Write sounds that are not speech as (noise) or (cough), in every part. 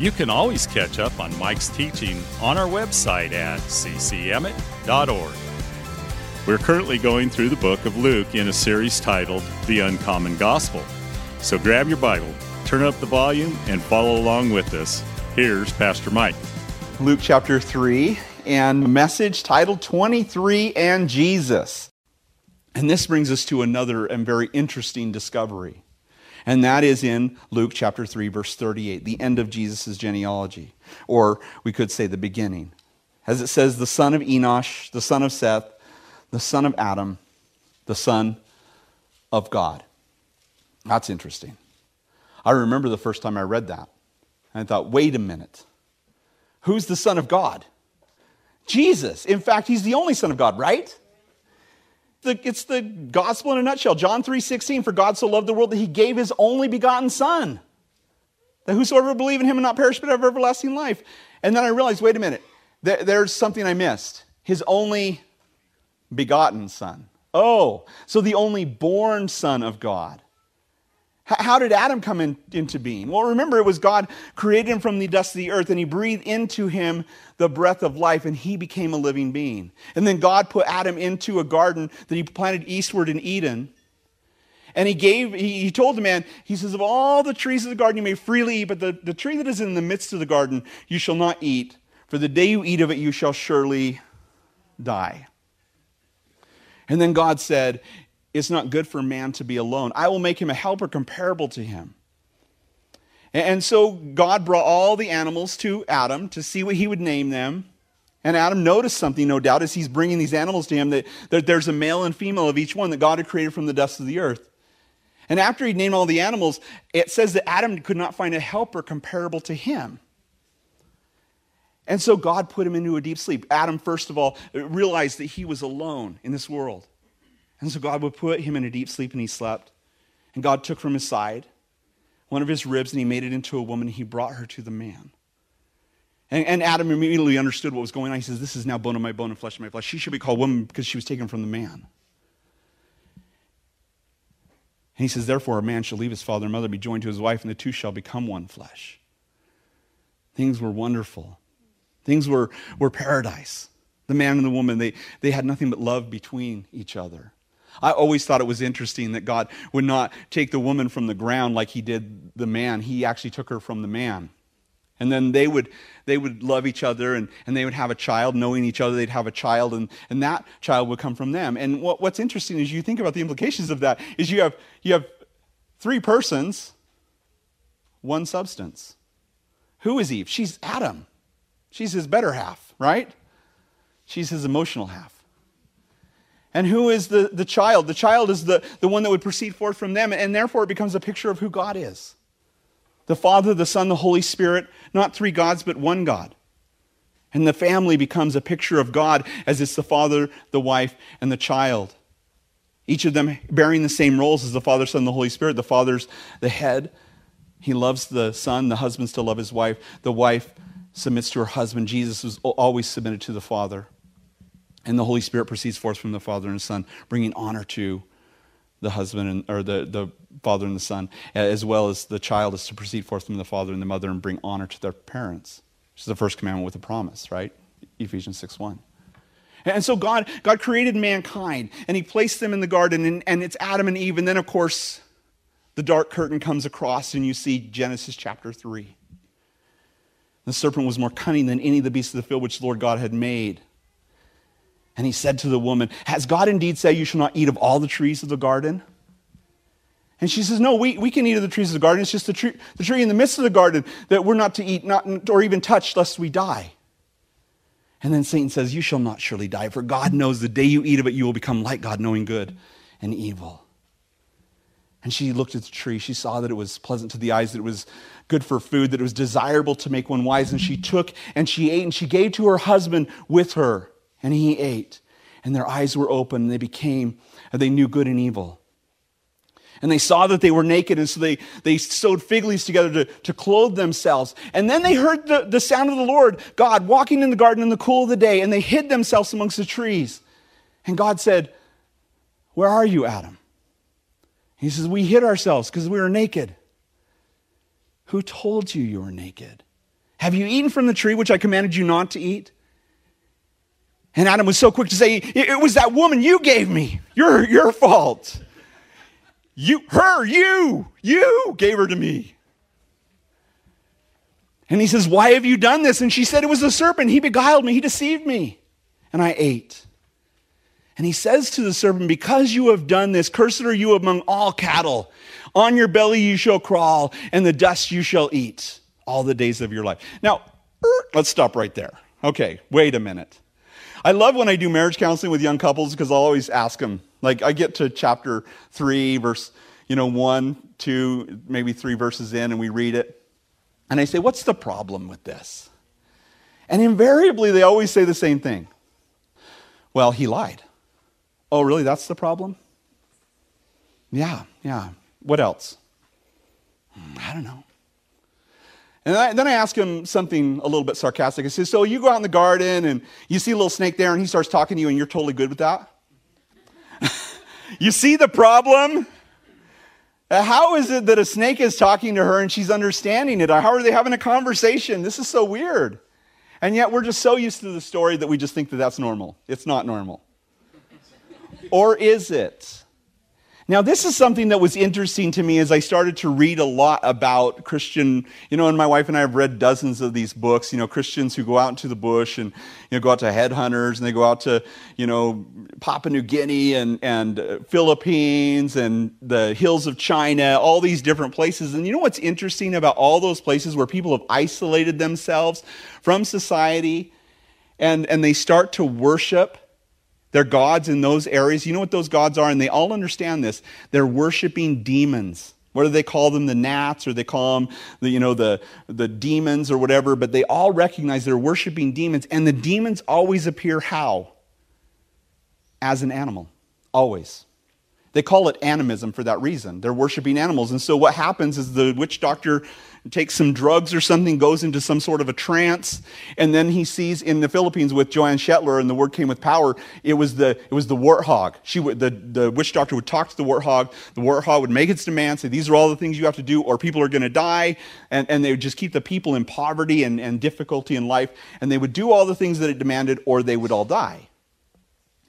you can always catch up on Mike's teaching on our website at ccemmett.org. We're currently going through the book of Luke in a series titled The Uncommon Gospel. So grab your Bible, turn up the volume, and follow along with us. Here's Pastor Mike. Luke chapter 3 and message titled 23 and Jesus. And this brings us to another and very interesting discovery. And that is in Luke chapter 3, verse 38, the end of Jesus' genealogy. Or we could say the beginning. As it says, the son of Enosh, the son of Seth, the son of Adam, the son of God. That's interesting. I remember the first time I read that. And I thought, wait a minute. Who's the son of God? Jesus. In fact, he's the only son of God, right? The, it's the gospel in a nutshell. John 3.16, for God so loved the world that he gave his only begotten son. That whosoever believe in him and not perish but have everlasting life. And then I realized, wait a minute, there, there's something I missed. His only begotten son. Oh, so the only born son of God. How did Adam come in, into being? Well, remember, it was God created him from the dust of the earth, and he breathed into him the breath of life, and he became a living being. And then God put Adam into a garden that he planted eastward in Eden. And he gave, he, told the man, he says, Of all the trees of the garden you may freely eat, but the, the tree that is in the midst of the garden you shall not eat, for the day you eat of it you shall surely die. And then God said, it's not good for man to be alone. I will make him a helper comparable to him. And so God brought all the animals to Adam to see what he would name them. And Adam noticed something, no doubt, as he's bringing these animals to him, that, that there's a male and female of each one that God had created from the dust of the earth. And after he'd named all the animals, it says that Adam could not find a helper comparable to him. And so God put him into a deep sleep. Adam, first of all, realized that he was alone in this world. And so God would put him in a deep sleep and he slept. And God took from his side one of his ribs and he made it into a woman and he brought her to the man. And, and, Adam immediately understood what was going on. He says, This is now bone of my bone and flesh of my flesh. She should be called woman because she was taken from the man. And he says, Therefore, a man shall leave his father and mother, be joined to his wife, and the two shall become one flesh. Things were wonderful. Things were, were paradise. The man and the woman, they, they had nothing but love between each other. I always thought it was interesting that God would not take the woman from the ground like he did the man. He actually took her from the man. And then they would, they would love each other and, and they would have a child, knowing each other, they'd have a child, and, and that child would come from them. And what, what's interesting is you think about the implications of that is you have, you have three persons, one substance. Who is Eve? She's Adam. She's his better half, right? She's his emotional half. And who is the, the child? The child is the, the one that would proceed forth from them, and therefore it becomes a picture of who God is the Father, the Son, the Holy Spirit, not three gods, but one God. And the family becomes a picture of God as it's the father, the wife, and the child. Each of them bearing the same roles as the Father, Son, and the Holy Spirit. The Father's the head. He loves the Son. The husband's to love his wife. The wife submits to her husband. Jesus was always submitted to the Father. And the Holy Spirit proceeds forth from the Father and the Son, bringing honor to the husband and, or the, the father and the son, as well as the child is to proceed forth from the father and the mother and bring honor to their parents. Which is the first commandment with a promise, right? Ephesians 6 1. And so God, God created mankind and he placed them in the garden, and, and it's Adam and Eve. And then, of course, the dark curtain comes across, and you see Genesis chapter 3. The serpent was more cunning than any of the beasts of the field which the Lord God had made. And he said to the woman, Has God indeed said you shall not eat of all the trees of the garden? And she says, No, we, we can eat of the trees of the garden. It's just the tree, the tree in the midst of the garden that we're not to eat, not, or even touch, lest we die. And then Satan says, You shall not surely die, for God knows the day you eat of it, you will become like God, knowing good and evil. And she looked at the tree. She saw that it was pleasant to the eyes, that it was good for food, that it was desirable to make one wise. And she took and she ate and she gave to her husband with her. And he ate. And their eyes were open and they became, and they knew good and evil. And they saw that they were naked, and so they, they sewed fig leaves together to, to clothe themselves. And then they heard the, the sound of the Lord, God, walking in the garden in the cool of the day, and they hid themselves amongst the trees. And God said, Where are you, Adam? He says, We hid ourselves because we were naked. Who told you you were naked? Have you eaten from the tree which I commanded you not to eat? And Adam was so quick to say, It was that woman you gave me. Your, your fault. You, her, you, you gave her to me. And he says, Why have you done this? And she said, It was the serpent. He beguiled me. He deceived me. And I ate. And he says to the serpent, Because you have done this, cursed are you among all cattle. On your belly you shall crawl, and the dust you shall eat all the days of your life. Now, er, let's stop right there. Okay, wait a minute. I love when I do marriage counseling with young couples because I'll always ask them, like, I get to chapter three, verse, you know, one, two, maybe three verses in, and we read it. And I say, What's the problem with this? And invariably, they always say the same thing. Well, he lied. Oh, really? That's the problem? Yeah, yeah. What else? Hmm, I don't know. And then I ask him something a little bit sarcastic. I say, So you go out in the garden and you see a little snake there, and he starts talking to you, and you're totally good with that? (laughs) you see the problem? Uh, how is it that a snake is talking to her and she's understanding it? How are they having a conversation? This is so weird. And yet we're just so used to the story that we just think that that's normal. It's not normal. or is it? Now, this is something that was interesting to me as I started to read a lot about Christian, you know, and my wife and I have read dozens of these books, you know, Christians who go out into the bush and, you know, go out to headhunters and they go out to, you know, Papua New Guinea and, and uh, Philippines and the hills of China, all these different places. And you know what's interesting about all those places where people have isolated themselves from society and, and they start to worship they're gods in those areas. You know what those gods are? And they all understand this. They're worshiping demons. What do they call them? The gnats, or they call them, the, you know, the, the demons or whatever. But they all recognize they're worshiping demons. And the demons always appear how? As an animal. Always. They call it animism for that reason. They're worshiping animals. And so what happens is the witch doctor takes some drugs or something, goes into some sort of a trance, and then he sees in the Philippines with Joanne Shetler, and the word came with power. It was the it was the warthog. She would, the the witch doctor would talk to the warthog. The warthog would make its demand, say these are all the things you have to do, or people are going to die, and, and they would just keep the people in poverty and, and difficulty in life, and they would do all the things that it demanded, or they would all die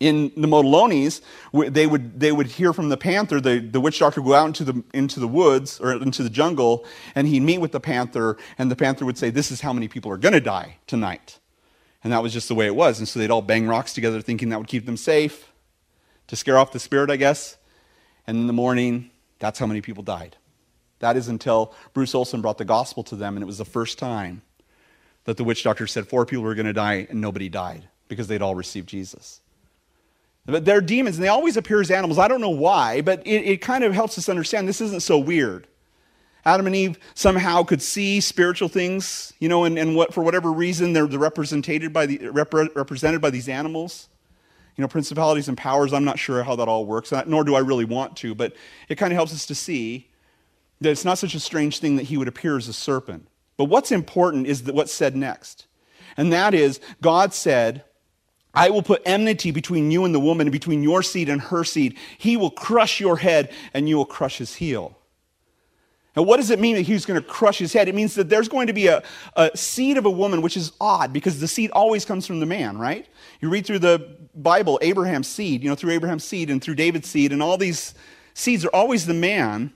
in the Motilones, they would, they would hear from the panther, the, the witch doctor would go out into the, into the woods or into the jungle, and he'd meet with the panther, and the panther would say, This is how many people are going to die tonight. And that was just the way it was. And so they'd all bang rocks together, thinking that would keep them safe, to scare off the spirit, I guess. And in the morning, that's how many people died. That is until Bruce Olson brought the gospel to them, and it was the first time that the witch doctor said four people were going to die, and nobody died because they'd all received Jesus. But they're demons, and they always appear as animals. I don't know why, but it, it kind of helps us understand this isn't so weird. Adam and Eve somehow could see spiritual things, you know, and, and what, for whatever reason, they're represented by, the, repre- represented by these animals. You know, principalities and powers, I'm not sure how that all works, nor do I really want to, but it kind of helps us to see that it's not such a strange thing that he would appear as a serpent. But what's important is that what's said next. And that is, God said, I will put enmity between you and the woman, and between your seed and her seed. He will crush your head, and you will crush his heel. Now, what does it mean that he's going to crush his head? It means that there's going to be a, a seed of a woman, which is odd because the seed always comes from the man, right? You read through the Bible, Abraham's seed, you know, through Abraham's seed and through David's seed, and all these seeds are always the man.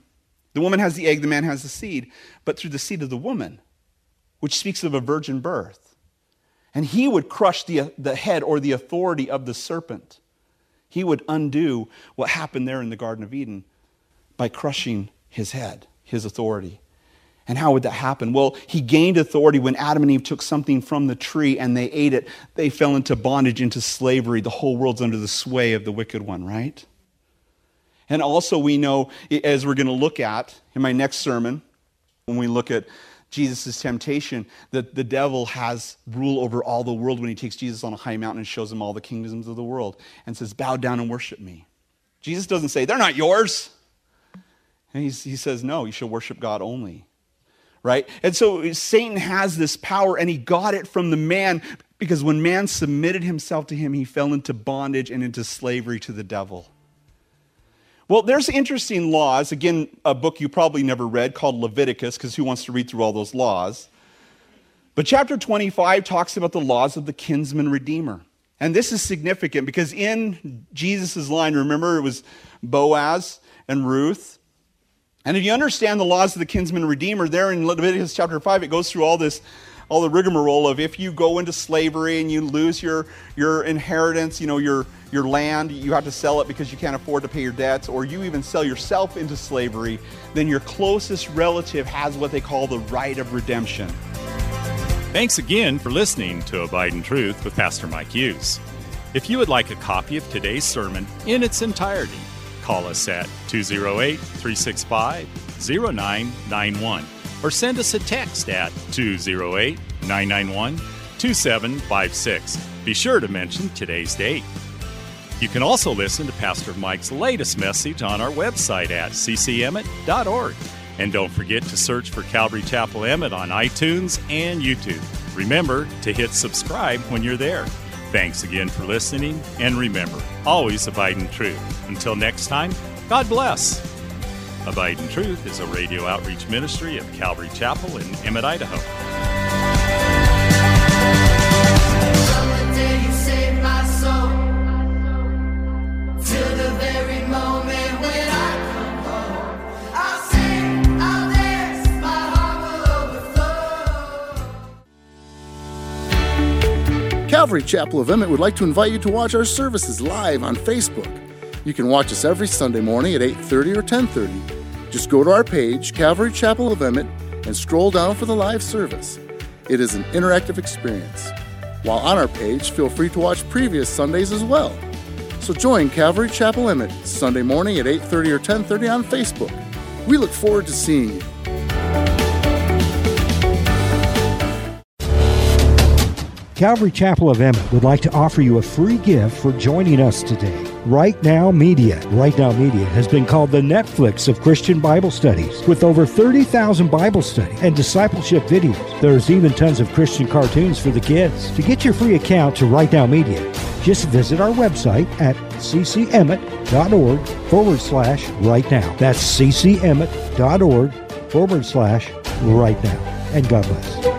The woman has the egg, the man has the seed, but through the seed of the woman, which speaks of a virgin birth. And he would crush the, the head or the authority of the serpent. He would undo what happened there in the Garden of Eden by crushing his head, his authority. And how would that happen? Well, he gained authority when Adam and Eve took something from the tree and they ate it. They fell into bondage, into slavery. The whole world's under the sway of the wicked one, right? And also, we know, as we're going to look at in my next sermon, when we look at Jesus' temptation, that the devil has rule over all the world when he takes Jesus on a high mountain and shows him all the kingdoms of the world and says, Bow down and worship me. Jesus doesn't say, They're not yours. And he says, No, you shall worship God only. Right? And so Satan has this power, and he got it from the man because when man submitted himself to him, he fell into bondage and into slavery to the devil. Well, there's interesting laws. Again, a book you probably never read called Leviticus, because who wants to read through all those laws? But chapter 25 talks about the laws of the kinsman redeemer. And this is significant because in Jesus' line, remember, it was Boaz and Ruth. And if you understand the laws of the kinsman redeemer, there in Leviticus chapter 5, it goes through all this all the rigmarole of if you go into slavery and you lose your, your inheritance, you know, your, your land, you have to sell it because you can't afford to pay your debts, or you even sell yourself into slavery, then your closest relative has what they call the right of redemption. Thanks again for listening to Abide in Truth with Pastor Mike Hughes. If you would like a copy of today's sermon in its entirety, call us at 208 365 0991 or send us a text at 208 991 2756. Be sure to mention today's date. You can also listen to Pastor Mike's latest message on our website at ccemmett.org. And don't forget to search for Calvary Chapel Emmett on iTunes and YouTube. Remember to hit subscribe when you're there. Thanks again for listening, and remember, always abide in truth. Until next time, God bless. Abide in Truth is a radio outreach ministry of Calvary Chapel in Emmett, Idaho. Calvary Chapel of Emmett would like to invite you to watch our services live on Facebook. You can watch us every Sunday morning at 8:30 or 10:30 just go to our page, Calvary Chapel of Emmett, and scroll down for the live service. It is an interactive experience. While on our page, feel free to watch previous Sundays as well. So join Calvary Chapel Emmett Sunday morning at 8:30 or 10:30 on Facebook. We look forward to seeing you. Calvary Chapel of Emmett would like to offer you a free gift for joining us today. Right Now Media. Right Now Media has been called the Netflix of Christian Bible studies. With over 30,000 Bible study and discipleship videos, there's even tons of Christian cartoons for the kids. To get your free account to Right Now Media, just visit our website at ccemmett.org forward slash right now. That's ccemmett.org forward slash right now. And God bless.